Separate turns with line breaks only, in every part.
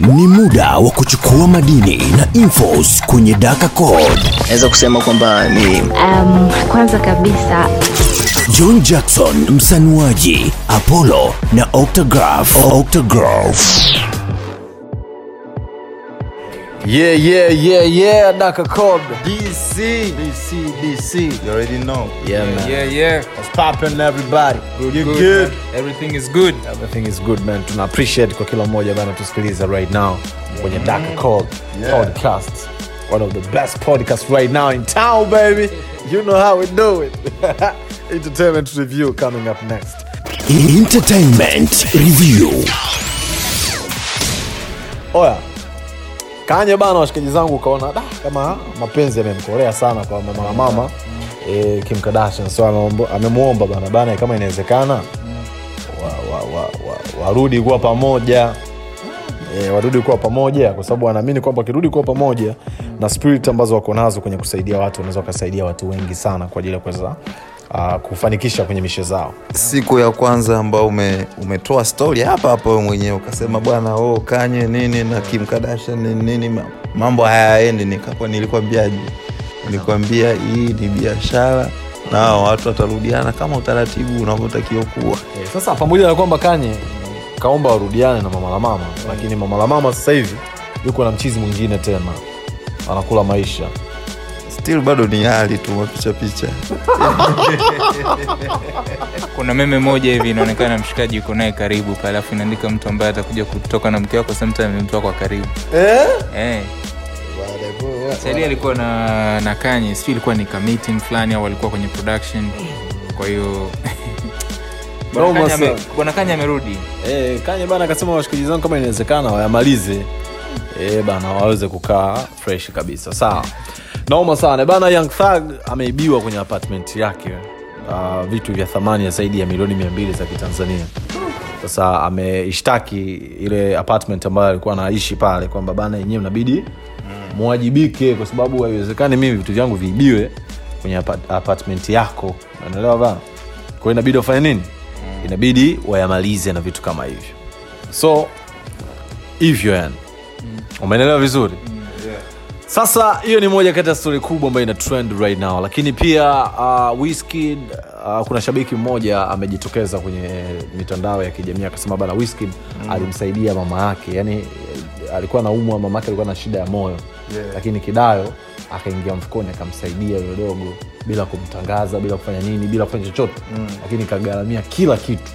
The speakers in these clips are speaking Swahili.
Ni muda wa kuchukua madini na infos kwenye Daka Code.
naweza kusema kwamba ni
Um, kwanza kabisa
John Jackson msanuaji, Apollo na Octograph. Octograph.
Yeah, yeah, yeah, yeah, Daka Code.
DC.
DC, DC.
You already know.
Yeah, man.
Yeah, yeah.
What's poppin' everybody?
Good,
you
good,
good?
man. Everything is good.
Everything is good man. Tuna appreciate kwa kila mmoja bana tusikiliza right now kwenye Daka Code podcast. One of the best podcasts right now in town, baby. You know how we do it. Entertainment review coming up next.
Entertainment Review.
Oya, Kanye bana, washikaji zangu ukaona da, kama mapenzi yamemkolea sana kwa mama na mama. E, Kim Kardashian, so amemwomba bana bana, kama inawezekana wa, wa, wa, wa, warudi kuwa pamoja. E, warudi kuwa pamoja, kwa sababu wanaamini kwamba wakirudi kuwa pamoja na spirit ambazo wako nazo kwenye kusaidia watu, wanaweza wakasaidia watu wengi sana kwa ajili ya kuweza uh, kufanikisha kwenye mishe zao.
siku ya kwanza ambao ume, umetoa story hapa hapa we mwenyewe ukasema bwana oh, kanye nini na Kim Kardashian nini, nini mambo hayaendi nikapo nilikwambiaje? Nilikwambia hii ni biashara na watu watarudiana kama utaratibu unavyotakiwa kuwa.
Yeah, sasa pamoja na kwamba kanye kaomba warudiane na mama la mama lakini mama la mama sasa hivi yuko na mchizi mwingine tena anakula maisha
still bado ni hali tu mapicha picha.
Kuna meme moja hivi inaonekana mshikaji yuko naye karibu pale alafu inaandika mtu ambaye atakuja kutoka na mke wako sometime mtu wako karibu. Eh? Sadi alikuwa na na kanye siu ilikuwa ni kamitin meeting fulani au alikuwa kwenye production. Kwa hiyo Kanye bwana kanye amerudi.
Eh, kanye bana akasema washikaji zangu kama inawezekana wayamalize. E, bana waweze kukaa fresh kabisa. Sawa naoma sana. Bana young thug ameibiwa kwenye apartment yake. Uh, vitu vya thamani ya zaidi ya milioni mia mbili za kitanzania. Sasa ameishtaki ile apartment ambayo alikuwa anaishi pale kwamba bana yenyewe nabidi mwajibike kwa sababu haiwezekani mimi vitu vyangu viibiwe kwenye apa- apartment yako. Naelewa bana? Kwao inabidi wafanye nini? Inabidi wayamalize na vitu kama hivyo. So hivyo yani. Umeelewa vizuri sasa hiyo ni moja kati ya stori kubwa ambayo ina trend right now. Lakini pia uh, Wizkid, uh, kuna shabiki mmoja amejitokeza kwenye mitandao ya kijamii akasema bana Wizkid alimsaidia mama yake. Yani alikuwa naumwa mama yake alikuwa na shida ya moyo.
Yeah.
lakini kidayo akaingia mfukoni akamsaidia yule dogo bila kumtangaza bila kufanya nini bila kufanya chochote. Lakini kagharamia kila kitu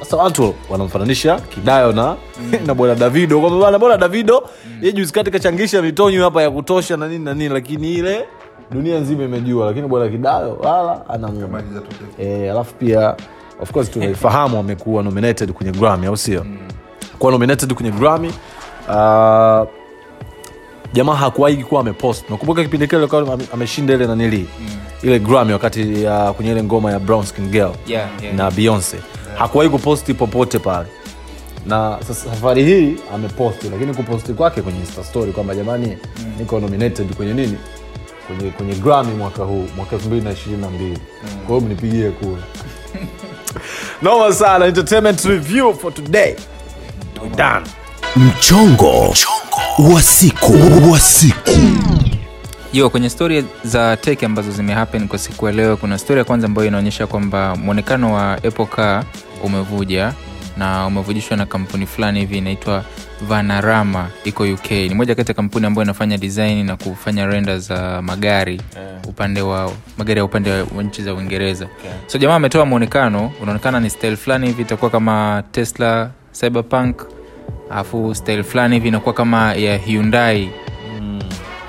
sasa watu wanamfananisha kidayo na na bwana davido. Kwamba bana bwana davido mm. ye juzi kati kachangisha mitonyo hapa ya kutosha na nini na nini lakini ile dunia nzima imejua. Lakini bwana kidayo wala anamuuma e, alafu pia of course tunaifahamu amekuwa nominated kwenye grammy au sio? Kuwa nominated kwenye grammy. Uh, jamaa hakuwaigi kuwa amepost. Nakumbuka kipindi kile ameshinda ile nanili ile grammy wakati uh, kwenye ile ngoma ya brown skin girl
Yeah, yeah.
na beyonce hakuwahi kuposti popote pale. Na safari hii ameposti lakini kuposti kwake kwenye insta story kwamba jamani niko nominated kwenye nini? Kwenye kwenye grami mwaka huu mwaka 2022 kwa hiyo mnipigie kula noma sana entertainment review for today. We done.
Mchongo wa siku wa siku.
yo kwenye stori za tech ambazo zimehappen kwa siku ya leo kuna stori ya kwanza ambayo inaonyesha kwamba mwonekano wa car umevuja na umevujishwa na kampuni fulani hivi inaitwa vanarama iko uk ni moja kati ya kampuni ambayo inafanya design na kufanya renda za magari upande wa magari ya upande wa nchi za uingereza. Okay. so jamaa ametoa mwonekano unaonekana ni style fulani hivi itakuwa kama tesla cyberpunk alafu style fulani hivi inakuwa kama ya hyundai.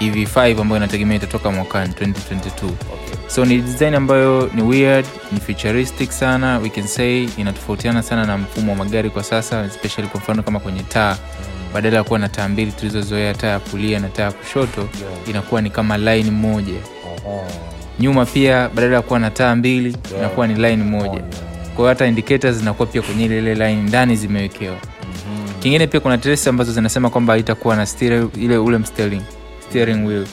Ev5 ambayo inategemea itatoka mwakani 2022 so ni design ambayo ni weird ni futuristic sana. We can say inatofautiana sana na mfumo wa magari kwa sasa especially kwa mfano kama kwenye taa. Badala ya kuwa na taa mbili tulizozoea taa ya kulia na taa ya kushoto inakuwa ni kama line moja. Nyuma pia badala ya kuwa na taa mbili inakuwa ni line moja. Kwa hiyo hata indicators zinakuwa pia kwenye ile ile line ndani zimewekewa. Kingine pia kuna trace ambazo zinasema kwamba itakuwa na steering, ile ule steering, steering wheel.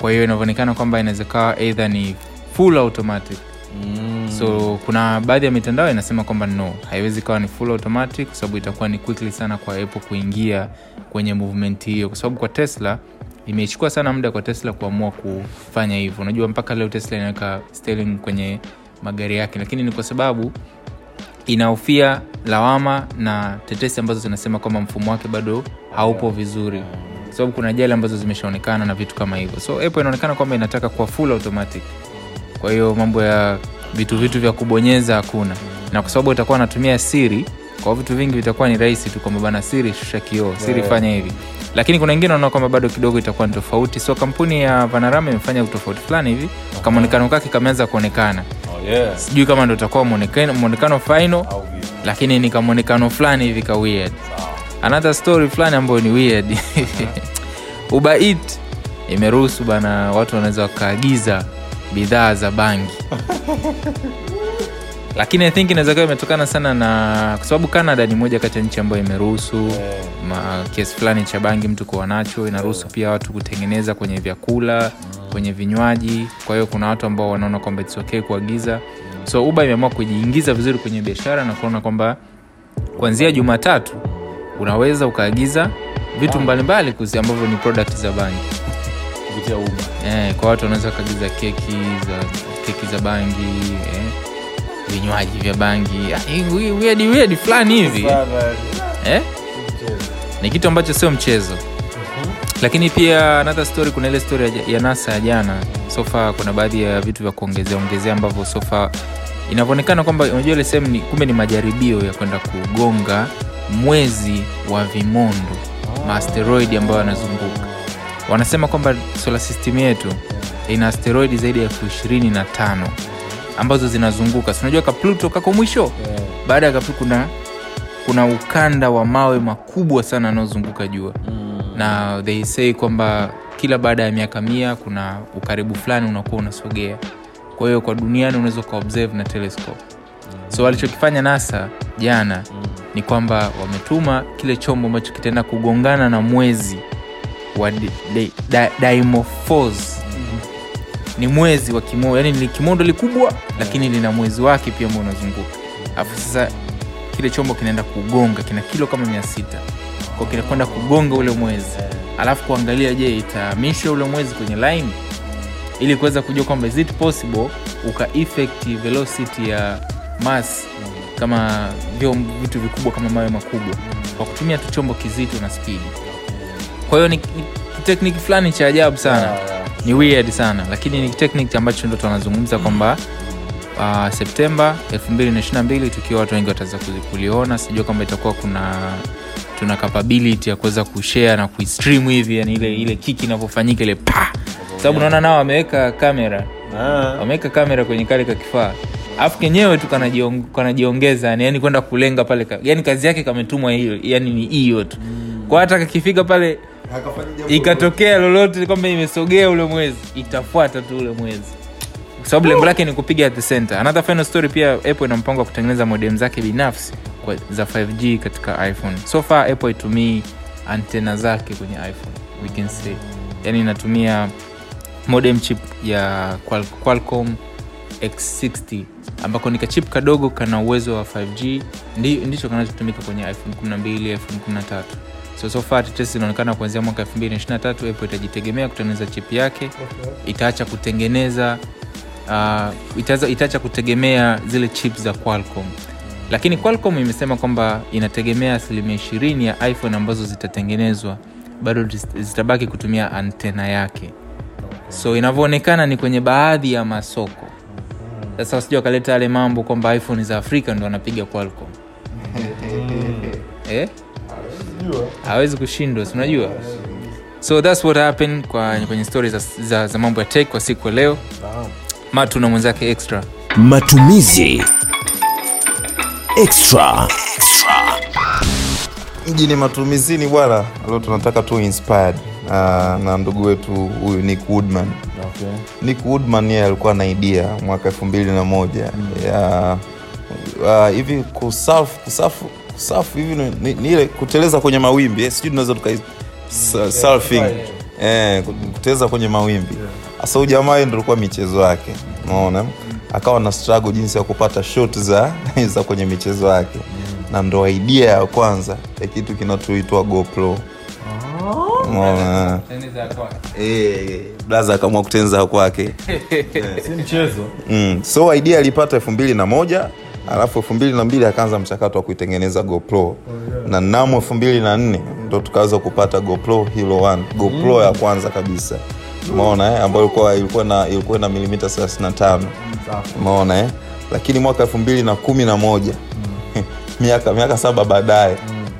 Kwa hiyo inavyoonekana kwamba inaweza kawa eidha ni full automatic. So kuna baadhi ya mitandao inasema kwamba no haiwezi kawa ni full automatic kwa sababu itakuwa ni quickly sana kwa apple kuingia kwenye movement hiyo. Kwa sababu kwa tesla imechukua sana muda kwa tesla kuamua kufanya hivyo. Unajua mpaka leo tesla inaweka sterling kwenye magari yake. Lakini ni kwa sababu inahofia lawama na tetesi ambazo zinasema kwamba mfumo wake bado haupo vizuri. Kwa sababu kuna ajali ambazo zimeshaonekana na vitu kama hivyo. So apple inaonekana kwamba inataka kuwa full automatic kwa hiyo mambo ya vitu vitu vya kubonyeza hakuna. Na kwa sababu utakuwa anatumia siri kwa vitu vingi vitakuwa ni rahisi tu kwamba bana siri shusha kioo siri fanya hivi. Lakini kuna wengine wanaona kwamba bado kidogo itakuwa ni tofauti. So kampuni ya vanarama imefanya utofauti fulani hivi. Kamonekano kake kameanza kuonekana.
Oh, yeah.
sijui kama ndo utakuwa mwonekano final lakini ni kamwonekano fulani hivi ka weird. Another story fulani ambayo ni weird. Uber imeruhusu bana watu wanaweza wakaagiza bidhaa za bangi. Lakini i think inaweza kuwa imetokana sana na kwa sababu canada ni moja kati ya nchi ambayo imeruhusu ma- kiasi fulani cha bangi mtu kuwa nacho. Inaruhusu pia watu kutengeneza kwenye vyakula kwenye vinywaji. Kwa hiyo kuna watu ambao wanaona kwamba it's okay kuagiza. So uba imeamua kujiingiza vizuri kwenye biashara na kuona kwamba kuanzia jumatatu unaweza ukaagiza vitu mbalimbali ambavyo ni product za bangi
Kupitia Uber.
eh, kwa watu wanaweza wakaagiza keki za keki za bangi eh, vinywaji vya bangi. Ah, weird weird fulani hivi. Eh? ni kitu ambacho sio mchezo. Lakini pia another story kuna ile story ya, ya nasa ya jana. Sofa kuna baadhi ya vitu vya kuongezea ongezea ambavyo sofa inavyoonekana kwamba unajua ile sehemu ni, kumbe ni majaribio ya kwenda kugonga mwezi wa vimondo maasteroidi ambayo yanazunguka wanasema kwamba sola system yetu ina asteroidi zaidi ya elfu ishirini na tano ambazo zinazunguka. Si unajua ka pluto kako mwisho? Baada ya kapu kuna kuna ukanda wa mawe makubwa sana yanayozunguka jua. Na they say kwamba kila baada ya miaka mia kuna ukaribu fulani unakuwa unasogea. Kwa hiyo kwa duniani unaweza ukaobserve na telescope. So walichokifanya nasa jana ni kwamba wametuma kile chombo ambacho kitaenda kugongana na mwezi wa di, di, ni mwezi wa kimondo yani ni kimondo likubwa lakini lina mwezi wake pia ambao unazunguka. Alafu sasa kile chombo kinaenda kugonga kina kilo kama mia sita. Kwa kinakwenda kugonga ule mwezi. Alafu kuangalia je itahamisha ule mwezi kwenye line? Ili kuweza kujua kwamba is it possible uka velocity ya mass kama vyo vitu vikubwa kama mawe makubwa. Kwa kutumia tu chombo kizito na spidi kwa hiyo ni, ni tekniki fulani cha ajabu sana. Ni weird sana. Lakini ni tekniki ambacho ndo tunazungumza kwamba uh, septemba 222 tukiwa watu wengi wataweza kuliona. Sijua kwamba itakuwa kuna tuna capability ya kuweza kushare na kuistream hivi yani ile ile kiki inavyofanyika ile pa. Sababu naona nao wameweka kamera wameweka kamera kwenye kale ka kifaa. Afu kenyewe tu kanajiongeza yani, yani kwenda kulenga pale yani kazi yake kametumwa hiyo yani ni hiyo tu. Kwa hata kakifika pale ikatokea lolote kwamba imesogea ule mwezi itafuata tu ule mwezi. Kwa sababu lengo lake ni kupiga at the center. Another final story pia apple ina mpango wa kutengeneza modem zake binafsi kwa, za 5g katika iphone. So far apple itumii antena zake kwenye iphone we can say. Yani inatumia modem chip ya Qual- qualcom x60 ambako ni kachip kadogo kana uwezo wa 5g ndicho kanachotumika kwenye iphone 12 iphone 13 so so tetesi inaonekana kuanzia mwaka 2023 apple itajitegemea kutengeneza chip yake. Itaacha kutengeneza uh, itaza- itaacha kutegemea zile chip za qualcom lakini qualcom imesema kwamba inategemea asilimia ishirini ya iphone ambazo zitatengenezwa. Bado zitabaki kutumia antena yake. So inavyoonekana ni kwenye baadhi ya masoko. Sasa wasija wakaleta yale mambo kwamba iphone za afrika ndo wanapiga qualcom eh? Hawezi kushindwa unajua? So thats what happened kwa kwenye stori za, za, za mambo ya tech kwa siku ya leo. Matu na mwenzake extra?
Matumizi extra.
mjini matumizini bwana. Leo tunataka tu inspired uh, na ndugu wetu huyu nick woodman.
Okay.
nick woodman yeye alikuwa na idea mwaka elfu mbili na moja. Ya uh, hivi kusafu kusafu kusafu hivi ni, ni, ni ile kuteleza kwenye mawimbi eh, sijui tunaweza tuka surfing. eh, kuteleza kwenye mawimbi. Hasa huyu jamaa yeye ndo alikuwa michezo yake unaona? Akawa na struggle jinsi ya kupata shot za za kwenye michezo yake. Na ndo idea ya kwanza ya kitu kinachoitwa gopro. Umeona? Eh, blaza akaamua kutenza kwake.
Si mchezo.
Mm. so idea alipata elfu mbili na moja alafu elfu mbili na mbili akaanza mchakato wa kuitengeneza gopro. Na namo elfu mbili na nne ndo tukaweza kupata gopro hilo 1 gopro ya kwanza kabisa. Umeona eh? ambayo ilikuwa ilikuwa na ilikuwa na milimita 35 umeona eh? lakini mwaka elfu mbili na kumi na moja miaka miaka saba baadaye.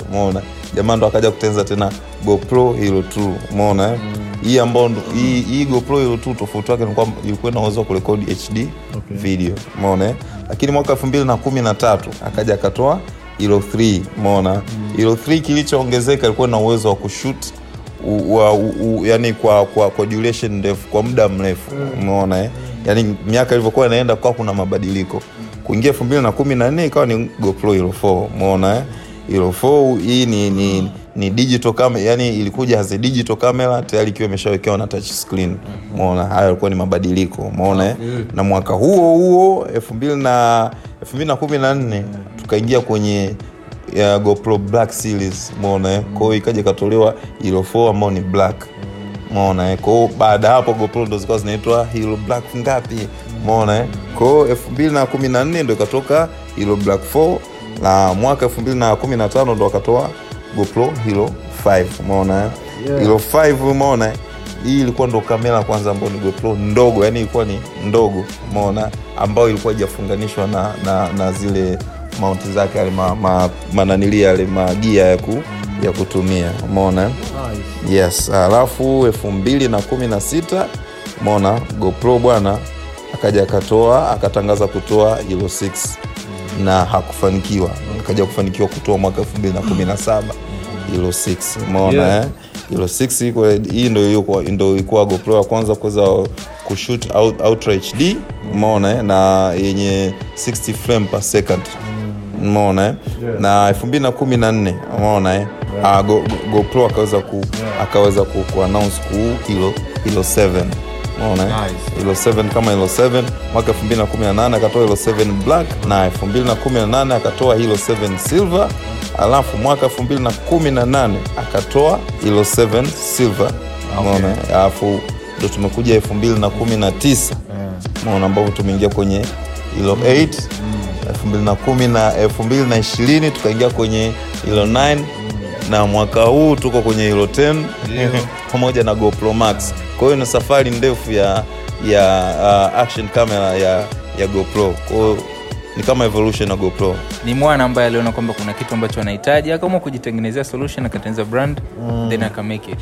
Umeona? Jamaa ndo akaja kutengeneza tena gopro hilo 2 umeona eh? hii ambao hii, hii gopro hilo tu tofauti wake ilikuwa inaweza kurekodi hd video. Umeona eh? Lakini mwaka elfu mbili na kumi na tatu akaja akatoa hilo 3 mona hilo 3 kilichoongezeka ilikuwa na uwezo wa kushut yani kwa, kwa, kwa duration ndefu kwa muda mrefu umeona eh? yani miaka ilivyokuwa inaenda kwa kuna mabadiliko. Kuingia elfu mbili na kumi na nne ikawa ni gopro hilo 4 umeona eh? 4 hii ni, ni ni digital camera yani ilikuja as a digital camera tayari ikiwa imeshawekewa na touch screen umeona hayo yalikuwa ni mabadiliko umeona eh? na mwaka huo huo elfu mbili na elfu mbili na kumi na nne tukaingia kwenye ya GoPro Black Series umeona eh? kwa hiyo ikaja ikatolewa hilo 4 ambao ni black umeona eh? kwa hiyo baada ya hapo GoPro ndo zikawa zinaitwa hilo black ngapi umeona kwa hiyo elfu mbili na kumi na nne ndo ikatoka hilo black 4 na mwaka elfu mbili na kumi na tano ndo wakatoa GoPro hilo 5 umeona eh? Hero 5 umeona eh? hii ilikuwa ndo kamera kwanza ambayo ni GoPro ndogo yani ilikuwa ni ndogo umeona ambayo ilikuwa ijafunganishwa na, na, na zile mount zake yale ma, ma, mananili yale magia ya, ku, ya kutumia umeona nice. yes alafu elfu mbili na kumi na sita umeona gopro bwana akaja akatoa akatangaza kutoa hilo 6 na hakufanikiwa akaja kufanikiwa kutoa mwaka elfu mbili na kumi na saba hilo 6 umeona
yeah.
eh? hilo 6 hii ndo ndo ilikuwa gopro ya kwanza kuweza kushut out, ultra hd umeona eh? na yenye 60 frame per second umeona eh? na elfu mbili na kumi na nne umeona eh? Ah, Go- Go- gopro akaweza ku akaweza ku, ku announce ku hilo hilo 7 umeona eh? hilo 7 kama hilo 7 mwaka 2018 akatoa hilo 7 black na 2018 akatoa hilo 7 silver alafu mwaka 2018 akatoa hilo 7 silver. Unaona okay. alafu ndo tumekuja 2019 umeona ambapo tumeingia kwenye hilo 8 2010 na 2020 tukaingia kwenye hilo 9 na mwaka huu tuko kwenye hilo 10 pamoja na GoPro Max. Kwa hiyo ni safari ndefu ya ya uh, action camera ya ya GoPro. Kwa hiyo ni kama evolution ya GoPro.
ni mwana ambaye aliona kwamba kuna kitu ambacho anahitaji akaamua kujitengenezea solution akatengeneza brand then akamake it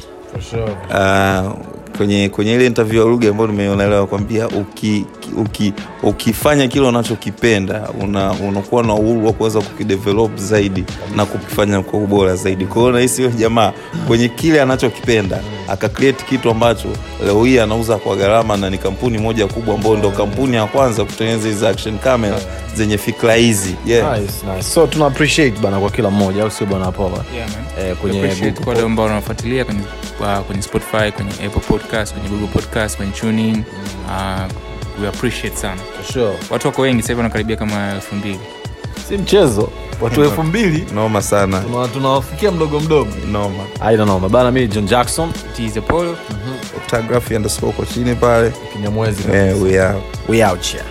Uh, kwenye kwenye ile interview ya lugha ambayo nimeona leo kwambia uki, uki, ukifanya kile unachokipenda una, unakuwa na uhuru wa kuweza kukidevelop zaidi na kukifanya kwa ubora zaidi. Kwa hiyo nahisi huyo jamaa kwenye kile anachokipenda akacreate kitu ambacho leo hii anauza kwa gharama na ni kampuni moja kubwa ambayo ndo kampuni ya kwanza kutengeneza hizi action camera zenye fikra hizi. Yeah.
nice, nice. so tuna appreciate bana kwa kila mmoja au sio bwana poa
yeah,
eh, kwenye
kwa ambao wanafuatilia kwenye, uh, kwenye spotify kwenye apple podcast kwenye google podcast kwenye tuning. Uh, we appreciate sana.
For sure.
watu wako wengi sahivi wanakaribia kama elfu mbili.
Si mchezo. Watu elfu mbili.
Noma sana.
Tunawafikia mdogo mdogo.
Noma.
Aina noma. Bana mi john jackson.
Teaser Polo.
Photography underscore kwa chini pale.
Kinyamwezi.
Yeah, we are
we out here